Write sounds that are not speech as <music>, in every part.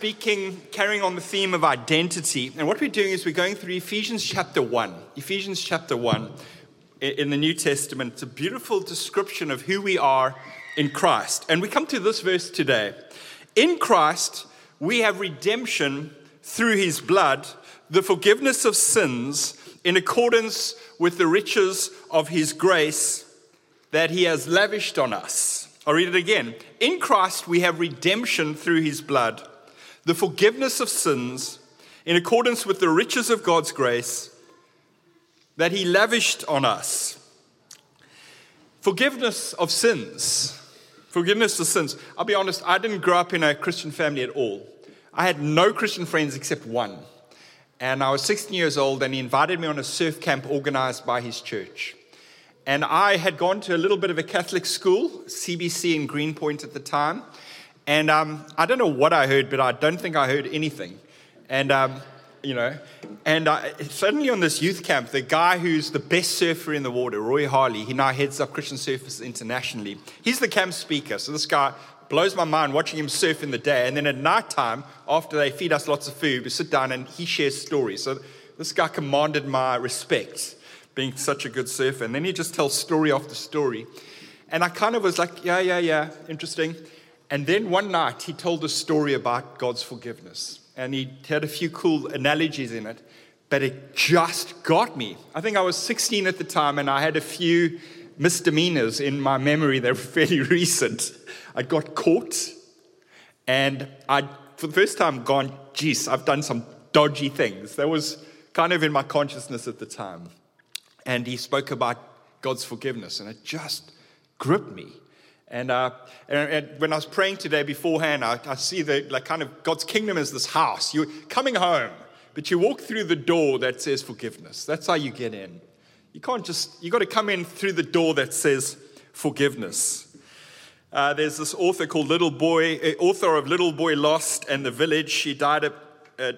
speaking, carrying on the theme of identity. And what we're doing is we're going through Ephesians chapter 1. Ephesians chapter 1 in the New Testament. It's a beautiful description of who we are in Christ. And we come to this verse today. In Christ, we have redemption through his blood, the forgiveness of sins in accordance with the riches of his grace that he has lavished on us. I'll read it again. In Christ, we have redemption through his blood, the forgiveness of sins in accordance with the riches of God's grace that he lavished on us. Forgiveness of sins. Forgiveness of sins. I'll be honest, I didn't grow up in a Christian family at all. I had no Christian friends except one. And I was 16 years old, and he invited me on a surf camp organized by his church. And I had gone to a little bit of a Catholic school, CBC in Greenpoint at the time. And um, I don't know what I heard, but I don't think I heard anything. And, um, you know, and I, suddenly on this youth camp, the guy who's the best surfer in the water, Roy Harley, he now heads up Christian Surfers internationally. He's the camp speaker. So this guy blows my mind watching him surf in the day. And then at night time, after they feed us lots of food, we sit down and he shares stories. So this guy commanded my respect, being such a good surfer. And then he just tells story after story. And I kind of was like, yeah, yeah, yeah, interesting. And then one night he told a story about God's forgiveness. And he had a few cool analogies in it, but it just got me. I think I was 16 at the time and I had a few misdemeanors in my memory that were <laughs> fairly recent. I got caught, and I, for the first time, gone, geez, I've done some dodgy things. That was kind of in my consciousness at the time. And he spoke about God's forgiveness, and it just gripped me. And, uh, and, and, when I was praying today beforehand, I, I see that like kind of God's kingdom is this house. You're coming home, but you walk through the door that says forgiveness. That's how you get in. You can't just, you got to come in through the door that says forgiveness. Uh, there's this author called Little Boy, uh, author of Little Boy Lost and the Village. She died a, a,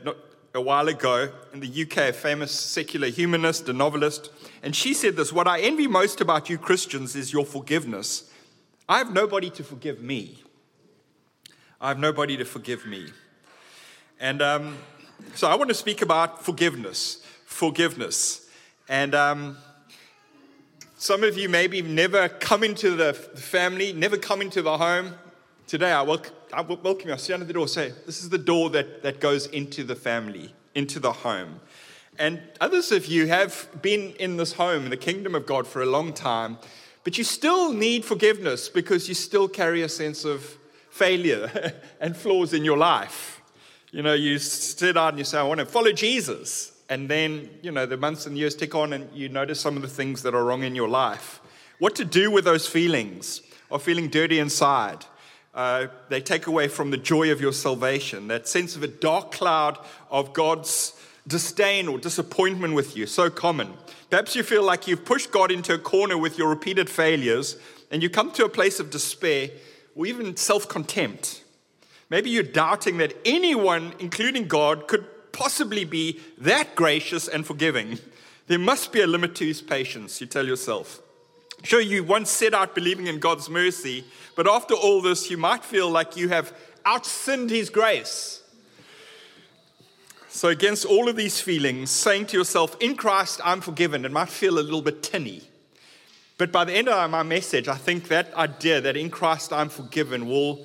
a while ago in the UK, a famous secular humanist, a novelist. And she said this What I envy most about you Christians is your forgiveness. I have nobody to forgive me. I have nobody to forgive me. And um, so I want to speak about forgiveness. Forgiveness. And. Um, some of you maybe never come into the family, never come into the home. Today, I welcome, I welcome you. I stand at the door, say, This is the door that, that goes into the family, into the home. And others of you have been in this home, in the kingdom of God, for a long time, but you still need forgiveness because you still carry a sense of failure <laughs> and flaws in your life. You know, you sit out and you say, I want to follow Jesus. And then, you know, the months and years tick on and you notice some of the things that are wrong in your life. What to do with those feelings of feeling dirty inside? Uh, they take away from the joy of your salvation, that sense of a dark cloud of God's disdain or disappointment with you, so common. Perhaps you feel like you've pushed God into a corner with your repeated failures and you come to a place of despair or even self contempt. Maybe you're doubting that anyone, including God, could possibly be that gracious and forgiving? There must be a limit to his patience, you tell yourself. Sure, you once set out believing in God's mercy, but after all this, you might feel like you have outsinned his grace. So, against all of these feelings, saying to yourself, In Christ, I'm forgiven, it might feel a little bit tinny. But by the end of my message, I think that idea that in Christ I'm forgiven will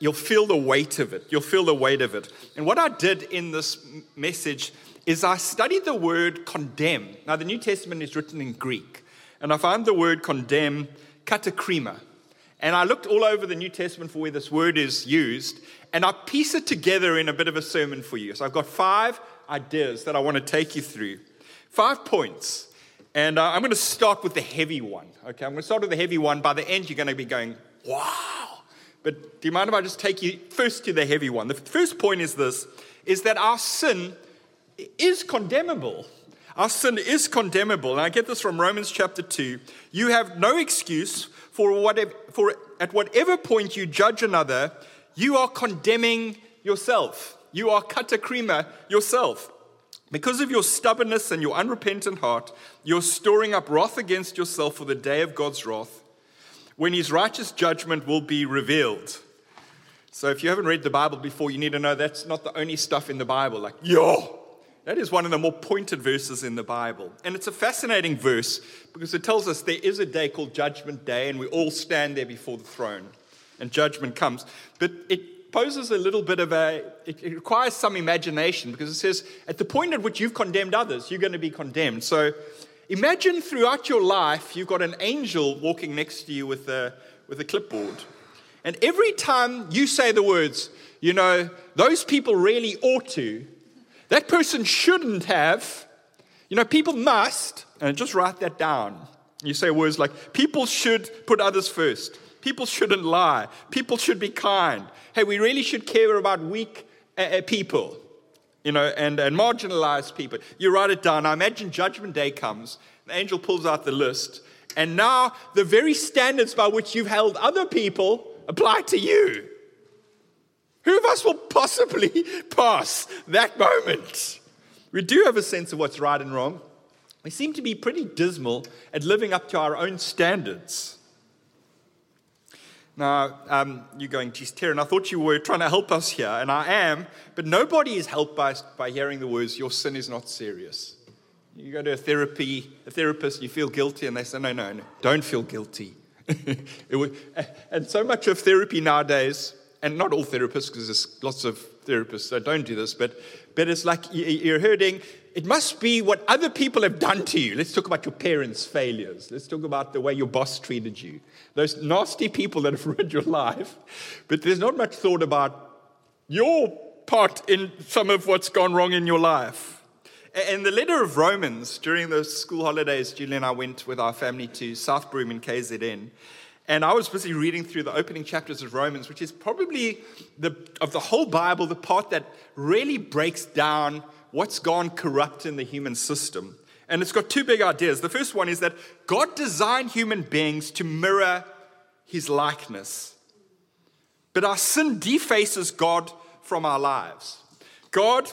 You'll feel the weight of it. You'll feel the weight of it. And what I did in this message is I studied the word condemn. Now, the New Testament is written in Greek, and I found the word condemn katakrima. And I looked all over the New Testament for where this word is used, and I piece it together in a bit of a sermon for you. So I've got five ideas that I want to take you through. Five points. And uh, I'm going to start with the heavy one. Okay, I'm going to start with the heavy one. By the end, you're going to be going, wow. But do you mind if I just take you first to the heavy one? The first point is this is that our sin is condemnable. Our sin is condemnable. And I get this from Romans chapter 2. You have no excuse for whatever for at whatever point you judge another, you are condemning yourself. You are katakrima yourself. Because of your stubbornness and your unrepentant heart, you're storing up wrath against yourself for the day of God's wrath when his righteous judgment will be revealed. So if you haven't read the Bible before, you need to know that's not the only stuff in the Bible. Like, yo, that is one of the more pointed verses in the Bible. And it's a fascinating verse because it tells us there is a day called Judgment Day, and we all stand there before the throne, and judgment comes. But it poses a little bit of a, it, it requires some imagination because it says, at the point at which you've condemned others, you're going to be condemned. So imagine throughout your life, you've got an angel walking next to you with a, with a clipboard. And every time you say the words, you know, those people really ought to, that person shouldn't have, you know, people must, and just write that down. You say words like, people should put others first. People shouldn't lie. People should be kind. Hey, we really should care about weak uh, uh people, you know, and, and marginalized people. You write it down. I imagine Judgment Day comes, the angel pulls out the list, and now the very standards by which you've held other people apply to you. Who of us will possibly <laughs> pass that moment? We do have a sense of what's right and wrong. We seem to be pretty dismal at living up to our own standards. Now, um, you're going, geez, Terran, I thought you were trying to help us here, and I am, but nobody is helped by, by hearing the words, your sin is not serious. You go to a therapy, a therapist, you feel guilty, and they say, no, no, no, don't feel guilty. <laughs> would, and so much of therapy nowadays, and not all therapists, because there's lots of therapists that don't do this, but, but it's like you're hurting. It must be what other people have done to you. Let's talk about your parents' failures. Let's talk about the way your boss treated you. Those nasty people that have <laughs> ruined your life. But there's not much thought about your part in some of what's gone wrong in your life. In the letter of Romans, during the school holidays, Julie and I went with our family to Southbroom in KZN. And I was busy reading through the opening chapters of Romans, which is probably the, of the whole Bible, the part that really breaks down what's gone corrupt in the human system. And it's got two big ideas. The first one is that God designed human beings to mirror his likeness. But our sin defaces God from our lives. God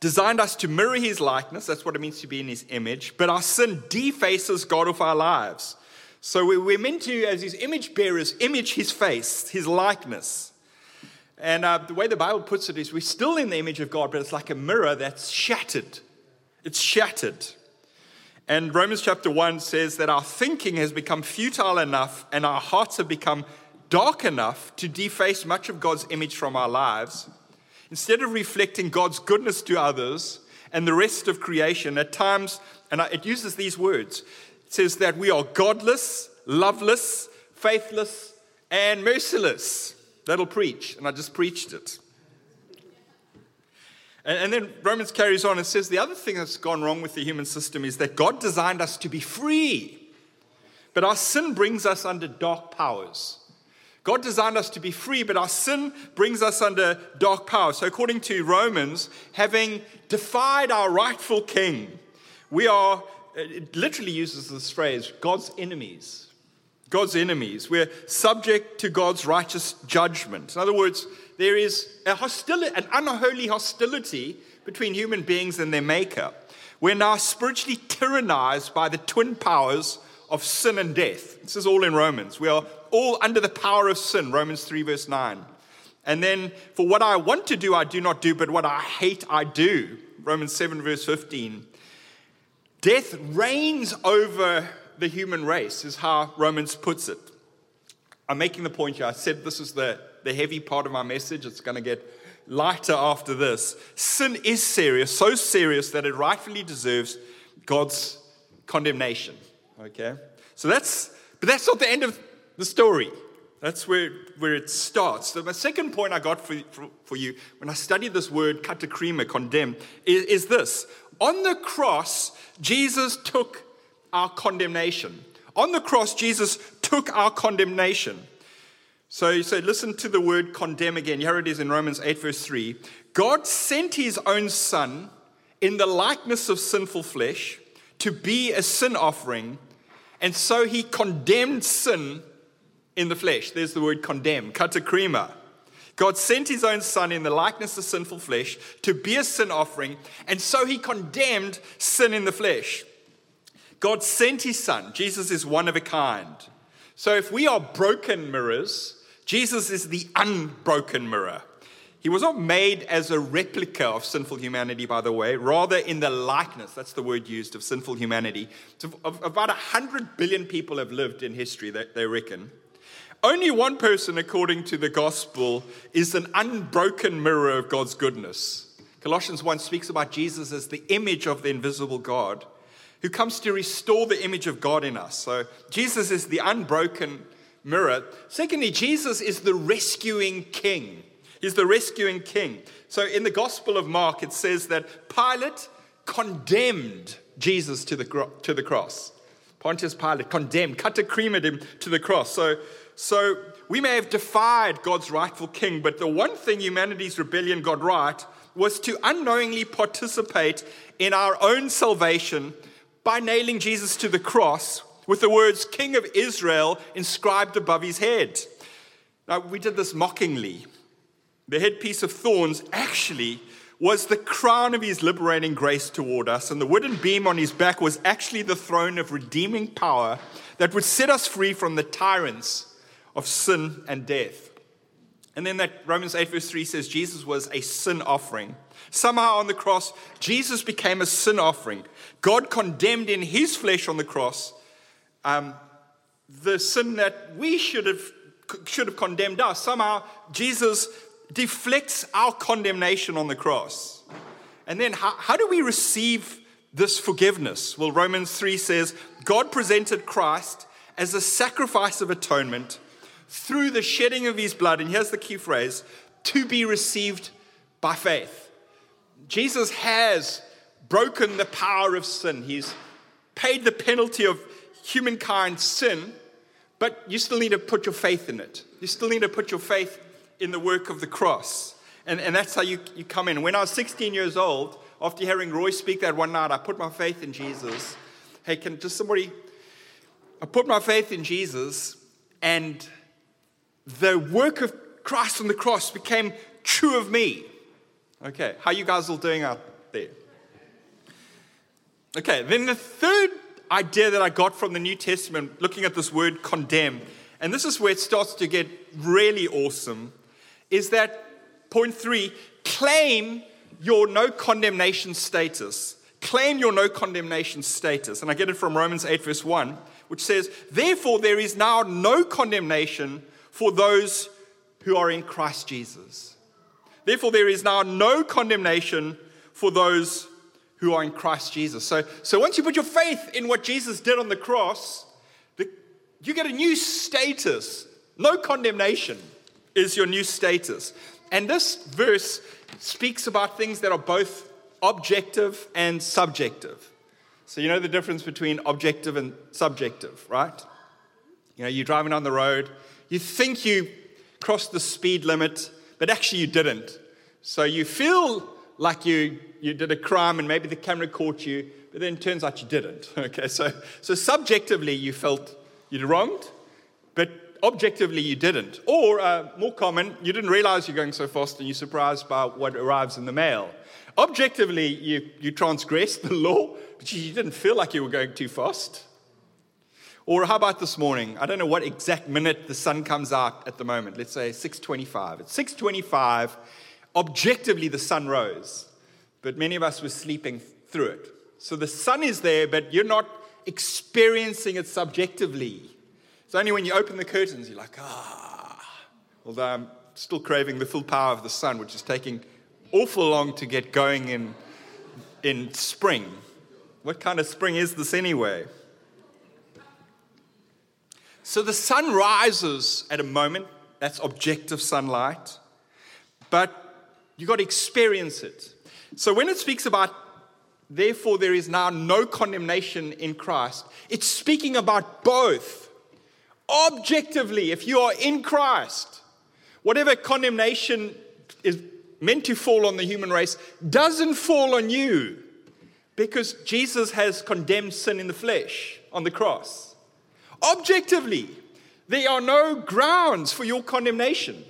designed us to mirror his likeness. That's what it means to be in his image. But our sin defaces God of our lives. So we're meant to, as his image bearers, image his face, his likeness. And uh, the way the Bible puts it is we're still in the image of God, but it's like a mirror that's shattered. It's shattered. And Romans chapter 1 says that our thinking has become futile enough and our hearts have become dark enough to deface much of God's image from our lives instead of reflecting God's goodness to others and the rest of creation, at times, and it uses these words it says that we are godless, loveless, faithless, and merciless. That'll preach, and I just preached it. And, then Romans carries on and says the other thing that's gone wrong with the human system is that God designed us to be free, but our sin brings us under dark powers. God designed us to be free, but our sin brings us under dark power. So, according to Romans, having defied our rightful king, we are, it literally uses this phrase, God's enemies. God's enemies. We're subject to God's righteous judgment. In other words, there is a hostility, an unholy hostility between human beings and their maker. We're now spiritually tyrannized by the twin powers of sin and death. This is all in Romans. We are all under the power of sin, Romans 3, verse 9. And then, for what I want to do, I do not do, but what I hate, I do, Romans 7, verse 15. Death reigns over the human race, is how Romans puts it. I'm making the point here. I said this is the, the heavy part of my message. It's going to get lighter after this. Sin is serious, so serious that it rightfully deserves God's condemnation. Okay? So that's, but that's not the end of the story. That's where, where it starts. So, my second point I got for, for, for you when I studied this word, katakrima, condemn, is, is this. On the cross, Jesus took our condemnation. On the cross, Jesus took our condemnation. So you say, listen to the word condemn again. Here it is in Romans 8, verse 3. God sent his own son in the likeness of sinful flesh to be a sin offering, and so he condemned sin in the flesh. There's the word condemn, katakrima. God sent his own son in the likeness of sinful flesh to be a sin offering, and so he condemned sin in the flesh. God sent his son. Jesus is one of a kind. So if we are broken mirrors, Jesus is the unbroken mirror. He was not made as a replica of sinful humanity, by the way, rather in the likeness, that's the word used, of sinful humanity. So about 100 billion people have lived in history, they reckon. Only one person, according to the gospel, is an unbroken mirror of God's goodness. Colossians 1 speaks about Jesus as the image of the invisible God who comes to restore the image of God in us. So Jesus is the unbroken mirror. Secondly, Jesus is the rescuing king. He's the rescuing king. So in the Gospel of Mark, it says that Pilate condemned Jesus to the, to the cross. Pontius Pilate condemned, katakrima'd him to the cross. So, so we may have defied God's rightful king, but the one thing humanity's rebellion got right was to unknowingly participate in our own salvation by nailing Jesus to the cross with the words King of Israel inscribed above his head. Now, we did this mockingly the headpiece of thorns actually was the crown of his liberating grace toward us, and the wooden beam on his back was actually the throne of redeeming power that would set us free from the tyrants of sin and death. And then that Romans 8, verse 3 says Jesus was a sin offering. Somehow on the cross, Jesus became a sin offering. God condemned in his flesh on the cross um, the sin that we should have, should have condemned us. Somehow, Jesus deflects our condemnation on the cross. And then, how, how do we receive this forgiveness? Well, Romans 3 says, God presented Christ as a sacrifice of atonement through the shedding of his blood. And here's the key phrase to be received by faith. Jesus has broken the power of sin, he's paid the penalty of humankind's sin, but you still need to put your faith in it. You still need to put your faith in the work of the cross. And, and that's how you, you come in. When I was 16 years old, after hearing Roy speak that one night, I put my faith in Jesus. Hey, can just somebody, I put my faith in Jesus, and the work of Christ on the cross became true of me. Okay, how you guys all doing out there? Okay, then the third idea that I got from the New Testament, looking at this word condemn, and this is where it starts to get really awesome, is that point three claim your no condemnation status. Claim your no condemnation status. And I get it from Romans 8, verse 1, which says, Therefore, there is now no condemnation for those who are in Christ Jesus. Therefore, there is now no condemnation for those who are in Christ Jesus. So, so once you put your faith in what Jesus did on the cross, the, you get a new status, no condemnation is your new status. And this verse speaks about things that are both objective and subjective. So, you know the difference between objective and subjective, right? You know, you're driving on the road, you think you crossed the speed limit, but actually you didn't. So, you feel like you, you did a crime and maybe the camera caught you, but then it turns out you didn't. <laughs> Okay, so, so subjectively you felt you'd wronged, but objectively you didn't. Or, uh, more common, you didn't realize you're going so fast and you're surprised by what arrives in the mail. Objectively, you, you transgressed the <laughs> law, but you didn't feel like you were going too fast. Or how about this morning? I don't know what exact minute the sun comes out at the moment. Let's say 6:25. At 6:25, objectively the sun rose, but many of us were sleeping through it. So the sun is there, but you're not experiencing it subjectively. It's only when you open the curtains you're like, ah. Although I'm still craving the full power of the sun, which is taking awful long to get going in, in spring. What kind of spring is this anyway? So the sun rises at a moment, that's objective sunlight, but you've got to experience it. So when it speaks about, therefore, there is now no condemnation in Christ, it's speaking about both objectively, if you are in Christ, whatever condemnation is meant to fall on the human race doesn't fall on you because Jesus has condemned sin in the flesh on the cross. Objectively, there are no grounds for your condemnation.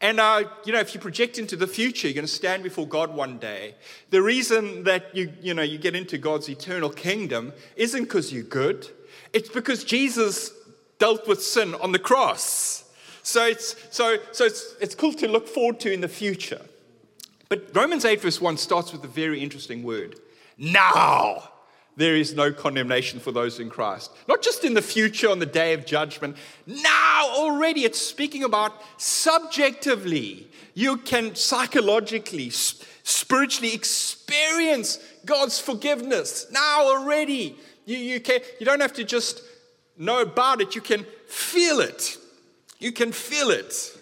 And uh, you know, if you project into the future, you're going to stand before God one day. The reason that you, you know, you get into God's eternal kingdom isn't because you're good. It's because Jesus dealt with sin on the cross. So it's, so, so it's, it's cool to look forward to in the future. But Romans 8, verse 1 starts with a very interesting word. Now there is no condemnation for those in Christ. Not just in the future on the day of judgment. Now already it's speaking about subjectively. You can psychologically, spiritually experience God's forgiveness. Now already. You, you, can, you don't have to just know about it, you can feel it. You can feel it.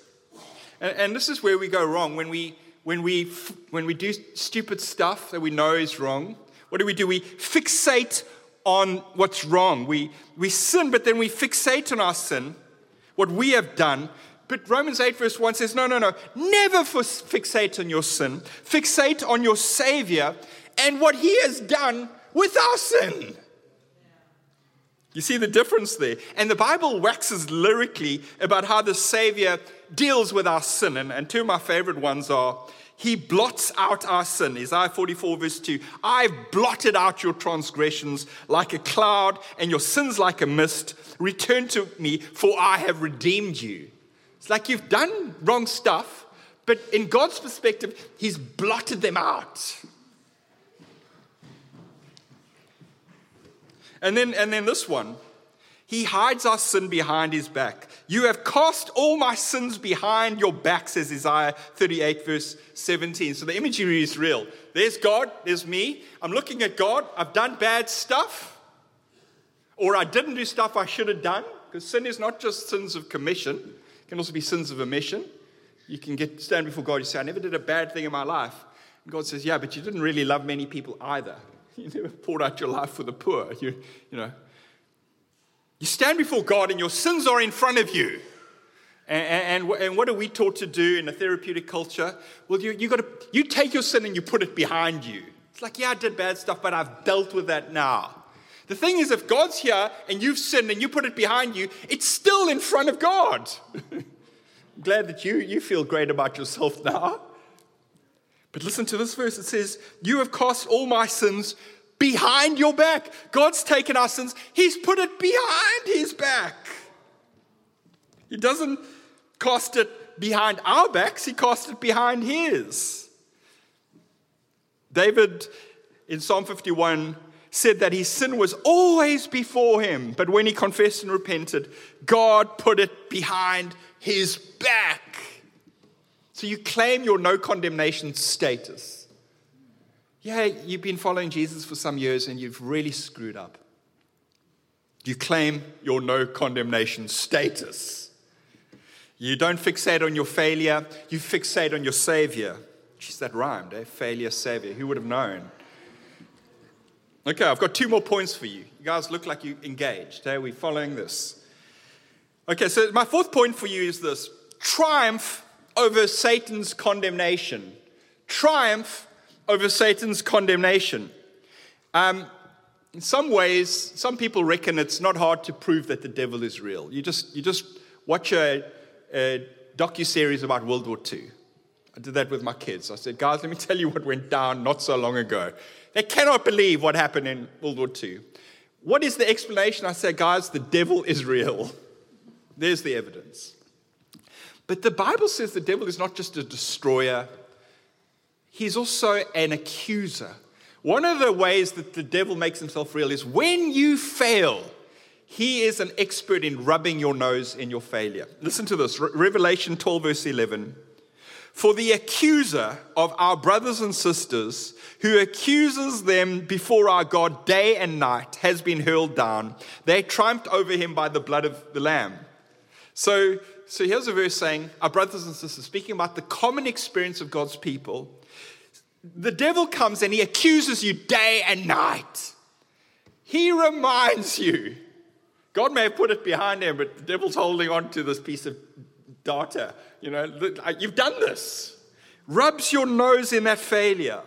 And, and this is where we go wrong. When we, when, we, when we do stupid stuff that we know is wrong, what do we do? We fixate on what's wrong. We, we sin, but then we fixate on our sin, what we have done. But Romans 8, verse 1 says, No, no, no. Never fixate on your sin. Fixate on your Savior and what He has done with our sin. You see the difference there? And the Bible waxes lyrically about how the Savior deals with our sin. And, and two of my favorite ones are He blots out our sin. Isaiah 44, verse 2. I've blotted out your transgressions like a cloud and your sins like a mist. Return to me, for I have redeemed you. It's like you've done wrong stuff, but in God's perspective, He's blotted them out. And then, and then this one. He hides our sin behind his back. You have cast all my sins behind your back, says Isaiah 38, verse 17. So the imagery is real. There's God, there's me. I'm looking at God. I've done bad stuff, or I didn't do stuff I should have done, because sin is not just sins of commission, it can also be sins of omission. You can get stand before God, you say, I never did a bad thing in my life. And God says, Yeah, but you didn't really love many people either. <laughs> You never poured out your life for the poor. You, you know. You stand before God and your sins are in front of you. And, and, and what are we taught to do in a therapeutic culture? Well, you, you, gotta, you take your sin and you put it behind you. It's like, yeah, I did bad stuff, but I've dealt with that now. The thing is, if God's here and you've sinned and you put it behind you, it's still in front of God. <laughs> Glad that you, you feel great about yourself now. But listen to this verse. It says, You have cast all my sins behind your back. God's taken our sins, He's put it behind His back. He doesn't cast it behind our backs, He cast it behind His. David in Psalm 51 said that his sin was always before him, but when he confessed and repented, God put it behind his back. So you claim your no condemnation status. Yeah, you've been following Jesus for some years and you've really screwed up. You claim your no condemnation status. You don't fixate on your failure, you fixate on your Savior. Jeez, that rhymed, eh? Failure, Savior. Who would have known? Okay, I've got two more points for you. You guys look like you engaged. Are eh? we following this? Okay, so my fourth point for you is this triumph over Satan's condemnation. Triumph over Satan's condemnation. Um, in some ways, some people reckon it's not hard to prove that the devil is real. You just, you just watch a, a docu-series about World War II. I did that with my kids. I said, guys, let me <laughs> tell you what went down not so long ago. They cannot believe what happened in World War II. What is the explanation? I said, guys, the devil is real. <laughs> There's the evidence. But the Bible says the devil is not just a destroyer, he's also an accuser. One of the ways that the devil makes himself real is when you fail, he is an expert in rubbing your nose in your failure. Listen to this Revelation 12, verse 11. For the accuser of our brothers and sisters, who accuses them before our God day and night, has been hurled down. They triumphed over him by the blood of the Lamb. So so here's a verse saying, Our brothers and sisters, speaking about the common experience of God's people, the devil comes and he accuses you day and night. He reminds you. God may have put it behind him, but the devil's holding on to this piece of data. You know, uh, you've done this. Rubs your nose in that failure.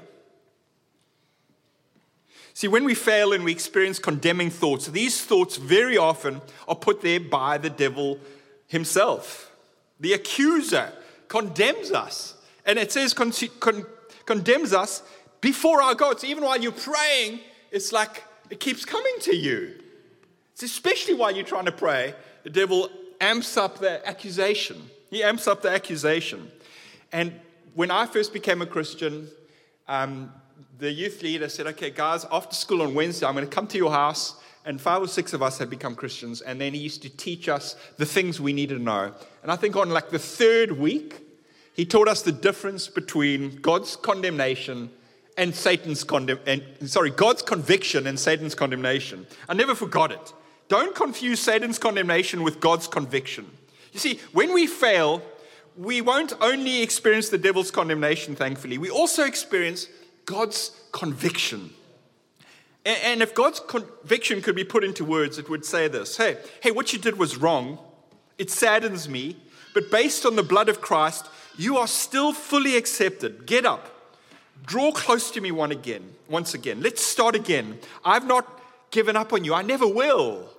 See, when we fail and we experience condemning thoughts, these thoughts very often are put there by the devil himself. The accuser condemns us. And it says con- con- condemns us before our God. So even while you're praying, it's like it keeps coming to you. It's especially while you're trying to pray, the devil amps up the accusation. He amps up the accusation. And when I first became a Christian, um, the youth leader said, Okay, guys, after school on Wednesday, I'm going to come to your house. And five or six of us had become Christians. And then he used to teach us the things we needed to know. And I think on like the third week, he taught us the difference between God's condemnation and Satan's condemn and sorry, God's conviction and Satan's condemnation. I never forgot it. Don't confuse Satan's condemnation with God's conviction. You see, when we fail, we won't only experience the devil's condemnation, thankfully, we also experience God's conviction. And if God's conviction could be put into words, it would say this Hey, hey, what you did was wrong. It saddens me. But based on the blood of Christ, you are still fully accepted. Get up. Draw close to me one again, once again. Let's start again. I've not given up on you. I never will.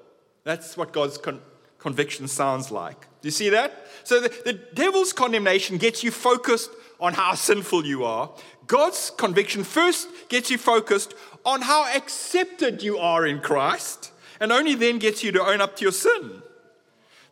That's what God's con- conviction sounds like. Do you see that? So the, the devil's condemnation gets you focused on how sinful you are. God's conviction first gets you focused on how accepted you are in Christ, and only then gets you to own up to your sin.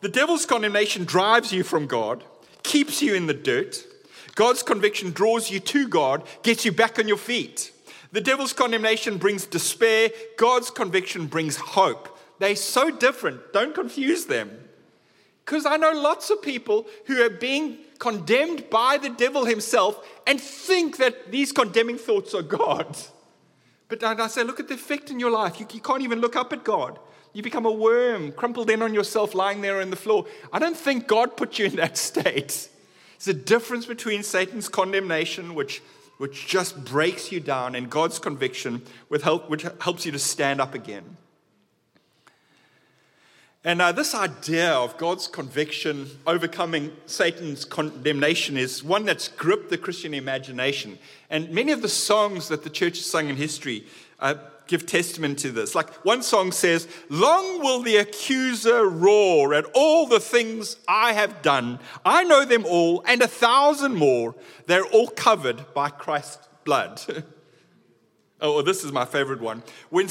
The devil's condemnation drives you from God, keeps you in the dirt. God's conviction draws you to God, gets you back on your feet. The devil's condemnation brings despair, God's conviction brings hope. They're so different. Don't confuse them. Because I know lots of people who are being condemned by the devil himself and think that these condemning thoughts are God. But I say, look at the effect in your life. You can't even look up at God. You become a worm, crumpled in on yourself, lying there on the floor. I don't think God put you in that <laughs> state. There's a difference between Satan's condemnation, which, which just breaks you down, and God's conviction, help, which helps you to stand up again. And uh, this idea of God's conviction overcoming Satan's condemnation is one that's gripped the Christian imagination. And many of the songs that the church has sung in history uh, give testament to this. Like one song says, Long will the accuser roar at all the things I have done. I know them all, and a thousand more. They're all covered by Christ's blood. <laughs> oh, this is my favorite one. When,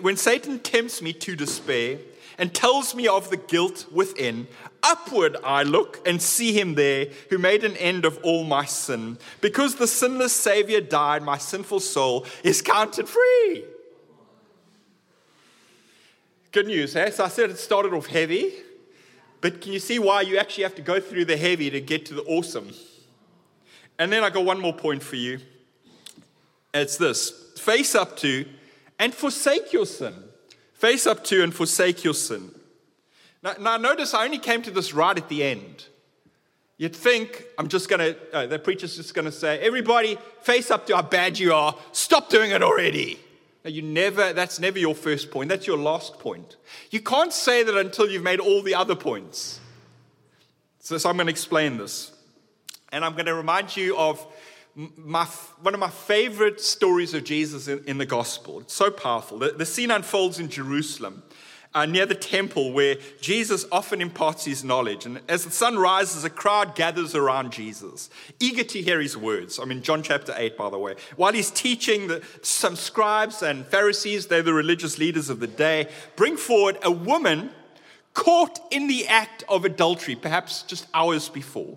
when Satan tempts me to despair, and tells me of the guilt within. Upward I look and see him there who made an end of all my sin. Because the sinless Savior died, my sinful soul is counted free. Good news, eh? So I said it started off heavy, but can you see why you actually have to go through the heavy to get to the awesome? And then I got one more point for you. It's this face up to and forsake your sin. Face up to and forsake your sin. Now, now notice I only came to this right at the end. You'd think I'm just going to, uh, the preacher's just going to say, everybody, face up to how bad you are. Stop doing it already. Now, you never, that's never your first point. That's your last point. You can't say that until you've made all the other points. So, so I'm going to explain this. And I'm going to remind you of my, one of my favorite stories of Jesus in, in the gospel. It's so powerful. The, the scene unfolds in Jerusalem. Uh, near the temple where Jesus often imparts his knowledge. And as the sun rises, a crowd gathers around Jesus, eager to hear his words. I'm in John chapter 8, by the way. While he's teaching, the, some scribes and Pharisees, they're the religious leaders of the day, bring forward a woman caught in the act of adultery, perhaps just hours before.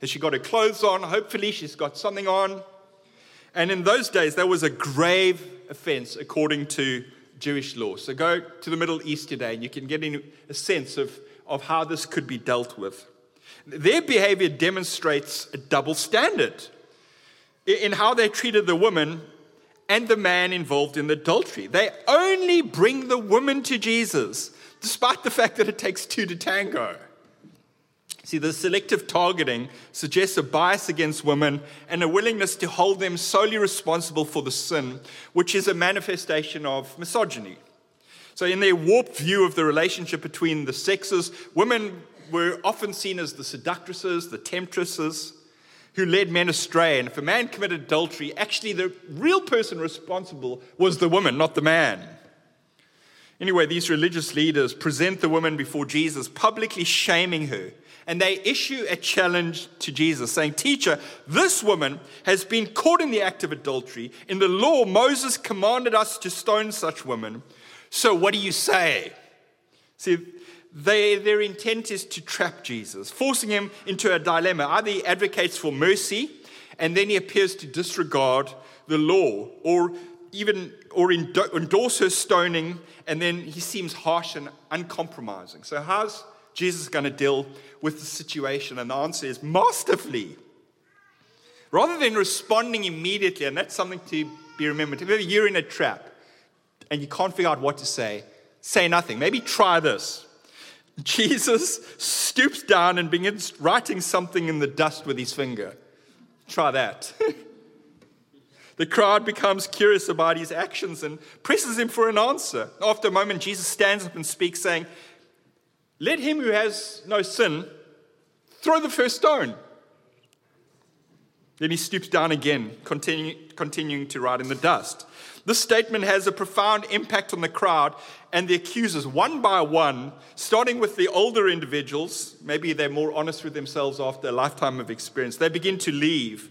Has she got her clothes on? Hopefully, she's got something on. And in those days, that was a grave offense according to Jewish law. So go to the Middle East today and you can get a sense of, of how this could be dealt with. Their behavior demonstrates a double standard in how they treated the woman and the man involved in the adultery. They only bring the woman to Jesus, despite the fact that it takes two to tango. See, the selective targeting suggests a bias against women and a willingness to hold them solely responsible for the sin, which is a manifestation of misogyny. So, in their warped view of the relationship between the sexes, women were often seen as the seductresses, the temptresses, who led men astray. And if a man committed adultery, actually the real person responsible was the woman, not the man. Anyway, these religious leaders present the woman before Jesus, publicly shaming her and they issue a challenge to Jesus, saying, Teacher, this woman has been caught in the act of adultery. In the law, Moses commanded us to stone such women. So what do you say? See, they, their intent is to trap Jesus, forcing him into a dilemma. Either he advocates for mercy and then he appears to disregard the law, or even or endorse her stoning, and then he seems harsh and uncompromising. So, how's Jesus is going to deal with the situation? And the answer is masterfully. Rather than responding immediately, and that's something to be remembered. If you're in a trap and you can't figure out what to say, say nothing. Maybe try this. <laughs> Jesus stoops down and begins writing something in the dust with his finger. Try that. <laughs> the crowd becomes curious about his actions and presses him for an answer. After a moment, Jesus stands up and speaks, saying, Let him who has no sin throw the first stone. Then he stoops down again, continue, continuing to write in the dust. This statement has a profound impact on the crowd and the accusers, one by one, starting with the older individuals. Maybe they're more honest with themselves after a lifetime of experience. They begin to leave,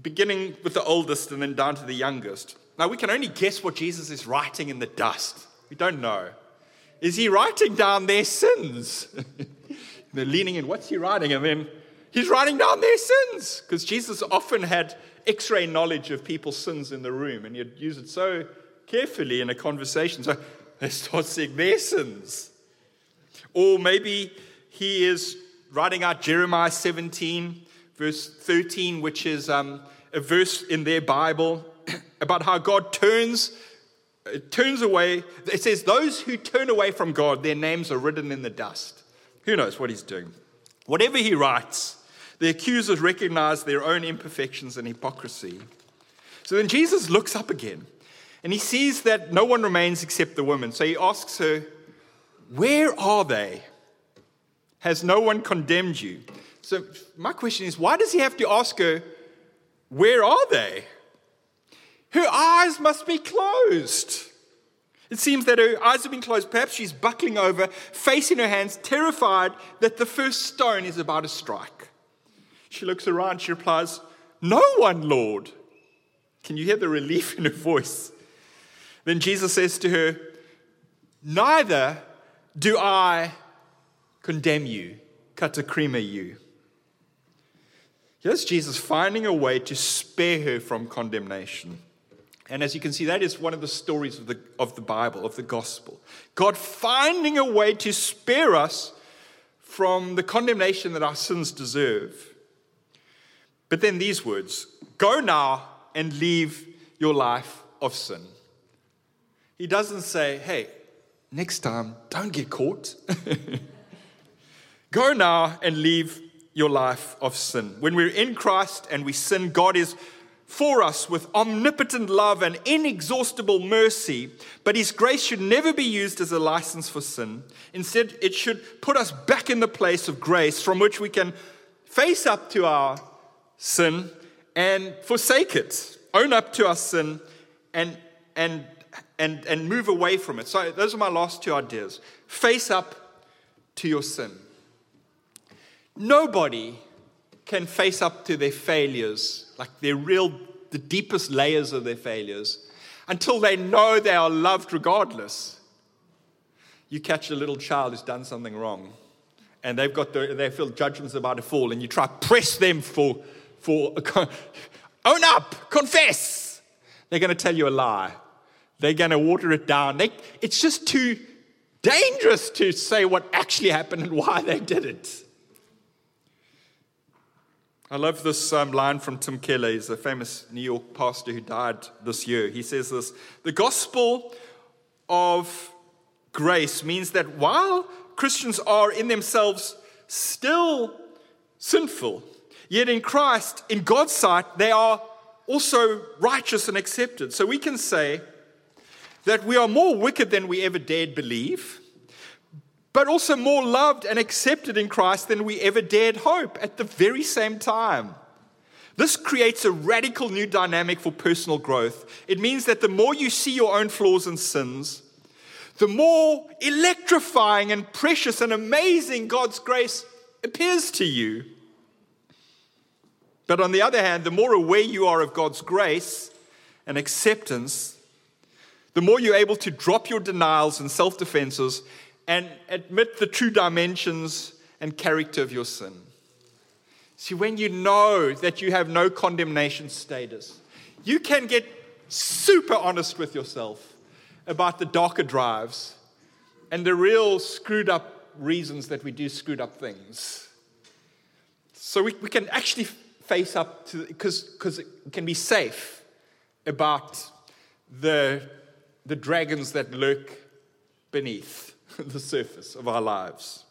beginning with the oldest and then down to the youngest. Now, we can only guess what Jesus is writing in the dust. We don't know. Is he writing down their sins? <laughs> they're leaning in, what's he writing? And then He's writing down their sins because Jesus often had x ray knowledge of people's sins in the room and he'd use it so carefully in a conversation. So <laughs> they start seeing their sins. Or maybe he is writing out Jeremiah 17, verse 13, which is um, a verse in their Bible <clears throat> about how God turns. It turns away. It says, Those who turn away from God, their names are written in the dust. Who knows what he's doing? Whatever he writes, the accusers recognize their own imperfections and hypocrisy. So then Jesus looks up again and he sees that no one remains except the woman. So he asks her, Where are they? Has no one condemned you? So my question is, why does he have to ask her, Where are they? Her eyes must be closed. It seems that her eyes have been closed. Perhaps she's buckling over, facing her hands, terrified that the first stone is about to strike. She looks around, she replies, No one, Lord. Can you hear the relief in her voice? Then Jesus says to her, Neither do I condemn you, katakrima you. Here's Jesus finding a way to spare her from condemnation. And as you can see, that is one of the stories of the, of the Bible, of the gospel. God finding a way to spare us from the condemnation that our sins deserve. But then these words Go now and leave your life of sin. He doesn't say, Hey, next time, don't get caught. <laughs> Go now and leave your life of sin. When we're in Christ and we sin, God is for us with omnipotent love and inexhaustible mercy, but His grace should never be used as a license for sin. Instead, it should put us back in the place of grace from which we can face up to our sin and forsake it. Own up to our sin and, and, and, and move away from it. So, those are my last two ideas. Face up to your sin. Nobody can face up to their failures, like their real, the deepest layers of their failures, until they know they are loved regardless. You catch a little child who's done something wrong, and they've got the, they feel judgment's about to fall, and you try to press them for for <laughs> own up, confess. They're going to tell you a lie. They're going to water it down. They, it's just too dangerous to say what actually happened and why they did it. I love this um, line from Tim Keller. He's a famous New York pastor who died this year. He says this The gospel of grace means that while Christians are in themselves still sinful, Yet in Christ, in God's sight, they are also righteous and accepted. So we can say that we are more wicked than we ever dared believe, but also more loved and accepted in Christ than we ever dared hope at the very same time. This creates a radical new dynamic for personal growth. It means that the more you see your own flaws and sins, the more electrifying and precious and amazing God's grace appears to you. But on the other hand, the more aware you are of God's grace and acceptance, the more you're able to drop your denials and self defenses and admit the true dimensions and character of your sin. See, when you know that you have no condemnation status, you can get super honest with yourself about the darker drives and the real screwed up reasons that we do screwed up things. So we, we can actually face up to, because it can be safe about the, the dragons that lurk beneath <laughs> the surface of our lives.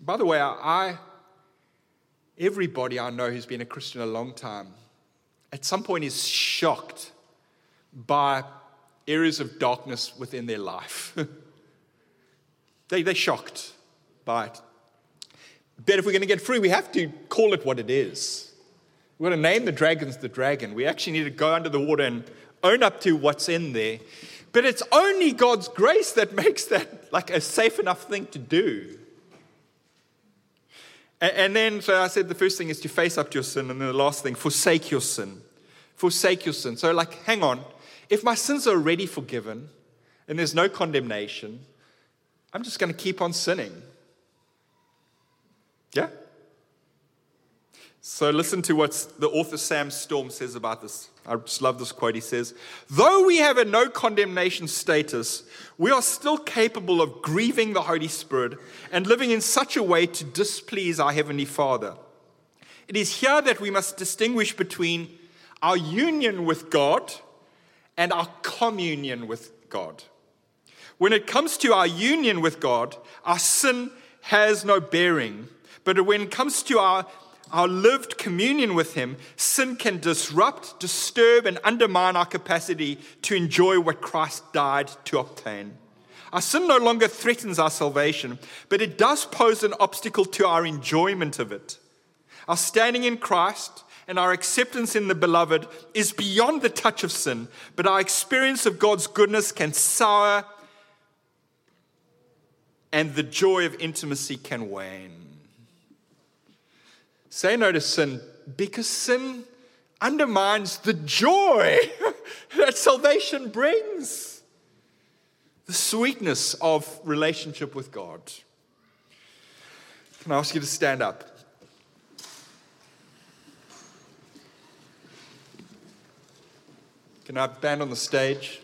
By the way, I, everybody I know who's been a Christian a long time, at some point is shocked by areas of darkness within their life. <laughs> they, they're shocked by it. But if we're going to get free, we have to call it what it is. We're going to name the dragons the dragon. We actually need to go under the water and own up to what's in there. But it's only God's grace that <laughs> makes that like a safe enough thing to do. And, and then, so I said the first thing is to face up to your sin, and then the last thing, forsake your sin. Forsake your sin. So, like, hang on. If my sins are already forgiven and there's no condemnation, I'm just going to keep on sinning. Yeah? So listen to what the author Sam Storms says about this. I just love this quote. He says, Though we have a no condemnation status, we are still capable of grieving the Holy Spirit and living in such a way to displease our Heavenly Father. It is here that we must distinguish between our union with God and our communion with God. When it comes to our union with God, our sin has no bearing. But when it comes to our our lived communion with Him, sin can disrupt, disturb, and undermine our capacity to enjoy what Christ died to obtain. Our sin no longer threatens our salvation, but it does pose an obstacle to our enjoyment of it. Our standing in Christ and our acceptance in the beloved is beyond the touch of sin, but our experience of God's goodness can sour and the joy of intimacy can wane. Say no to sin because sin undermines the joy <laughs> that salvation brings, the sweetness of relationship with God. Can I ask you to stand up? Can I band on the stage?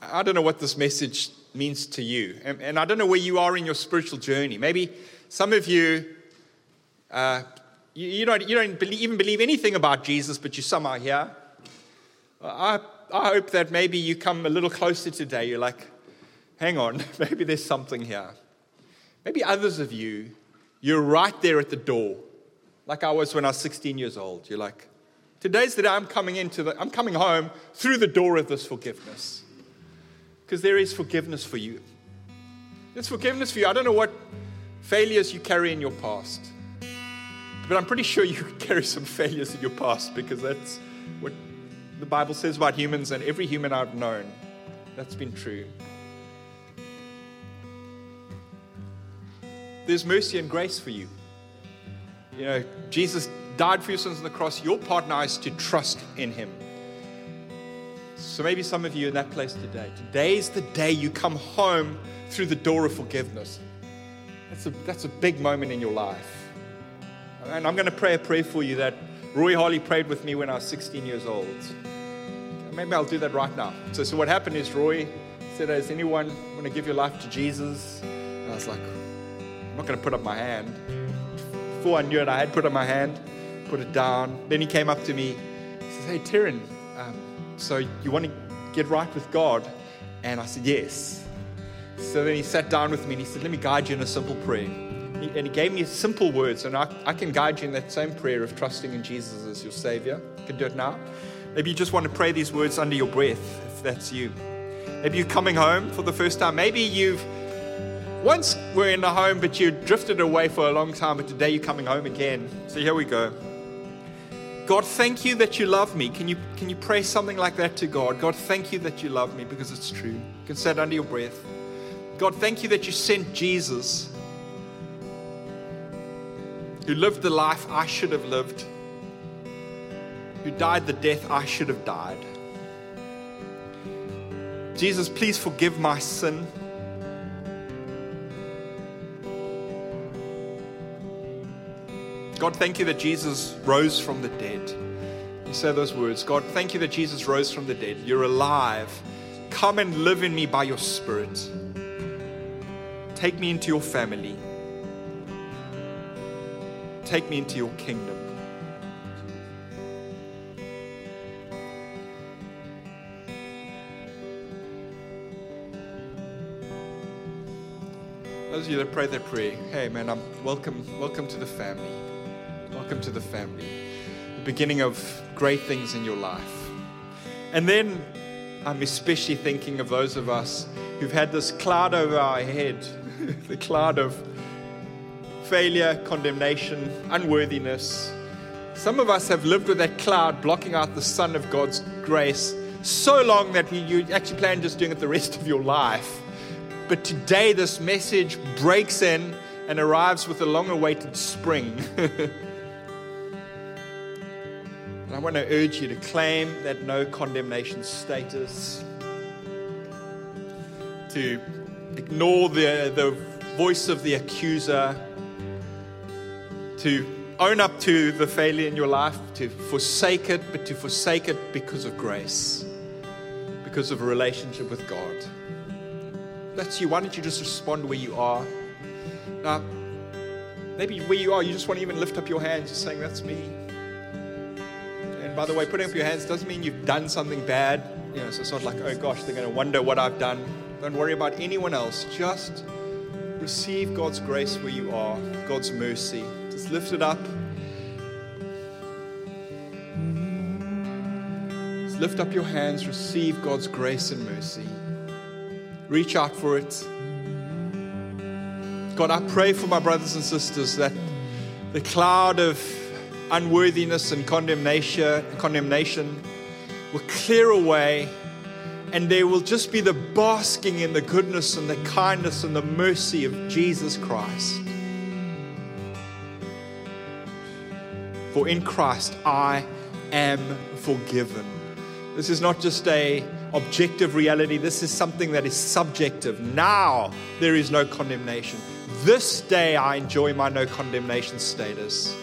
I don't know what this message means to you. And, and, I don't know where you are in your spiritual journey. Maybe some of you, uh, you, you, don't, you don't believe, even believe anything about Jesus, but you're somehow here. I, I hope that maybe you come a little closer today. You're like, hang on, <laughs> maybe there's something here. Maybe others of you, you're right there at the door, like I was when I was 16 years old. You're like, today's the day I'm coming into the, I'm coming home through the door of this forgiveness because there is forgiveness for you. There's forgiveness for you. I don't know what failures you carry in your past, but I'm pretty sure you <laughs> carry some failures in your past because that's what the Bible says about humans and every human I've known. That's been true. There's mercy and grace for you. You know, Jesus died for your sins on the cross. Your part now is to trust in Him. So maybe some of you in that place today. Today's the day you come home through the door of forgiveness. That's a, that's a big moment in your life. And I'm going to pray a prayer for you that Roy Harley prayed with me when I was 16 years old. Maybe I'll do that right now. So, so what happened is Roy said, Does anyone want to give your life to Jesus? And I was like, I'm not going to put up my hand. Before I knew it, I had put up my hand, put it down. Then he came up to me. He says, Hey, Terran, um, so you want to get right with God? And I said, Yes. So then he sat down with me and he said, Let me guide you in a simple prayer. And he gave me simple words, and I, I can guide you in that same prayer of trusting in Jesus as your Savior. You can do it now. Maybe you just want to pray these words under your breath, if that's you. Maybe you're coming home for the first time. Maybe you've once were in a home, but you drifted away for a long time, but today you're coming home again. So here we go. God, thank you that you love me. Can you, can you pray something like that to God? God, thank you that you love me because it's true. You can say it under your breath. God, thank you that you sent Jesus who lived the life I should have lived, who died the death I should have died. Jesus, please forgive my sin. God, thank you that Jesus rose from the dead. You say those words God, thank you that Jesus rose from the dead. You're alive. Come and live in me by your Spirit. Take me into your family. Take me into your kingdom. Those of you that pray that prayer, hey man, I'm welcome, welcome to the family. Welcome to the family. The beginning of great things in your life. And then I'm especially thinking of those of us who've had this cloud over our head, <laughs> the cloud of failure, condemnation, unworthiness. Some of us have lived with that cloud blocking out the sun of God's grace so long that you actually plan just doing it the rest of your life. But today, this message breaks in and arrives with a long awaited spring. <laughs> I want to urge you to claim that no condemnation status, to ignore the, the voice of the accuser, to own up to the failure in your life, to forsake it, but to forsake it because of grace, because of a relationship with God that's you. Why don't you just respond where you are? Now, maybe where you are, you just want to even lift up your hands, just saying, That's me. By the way, putting up your hands doesn't mean you've done something bad. You know, so it's not like, oh gosh, they're going to wonder what I've done. Don't worry about anyone else. Just receive God's grace where you are, God's mercy. Just lift it up. Just lift up your hands, receive God's grace and mercy. Reach out for it. God, I pray for my brothers and sisters that the cloud of unworthiness and condemnation, condemnation will clear away and there will just be the basking in the goodness and the kindness and the mercy of Jesus Christ. For in Christ I am forgiven. This is not just a objective reality. This is something that is subjective. Now there is no condemnation. This day I enjoy my no condemnation status.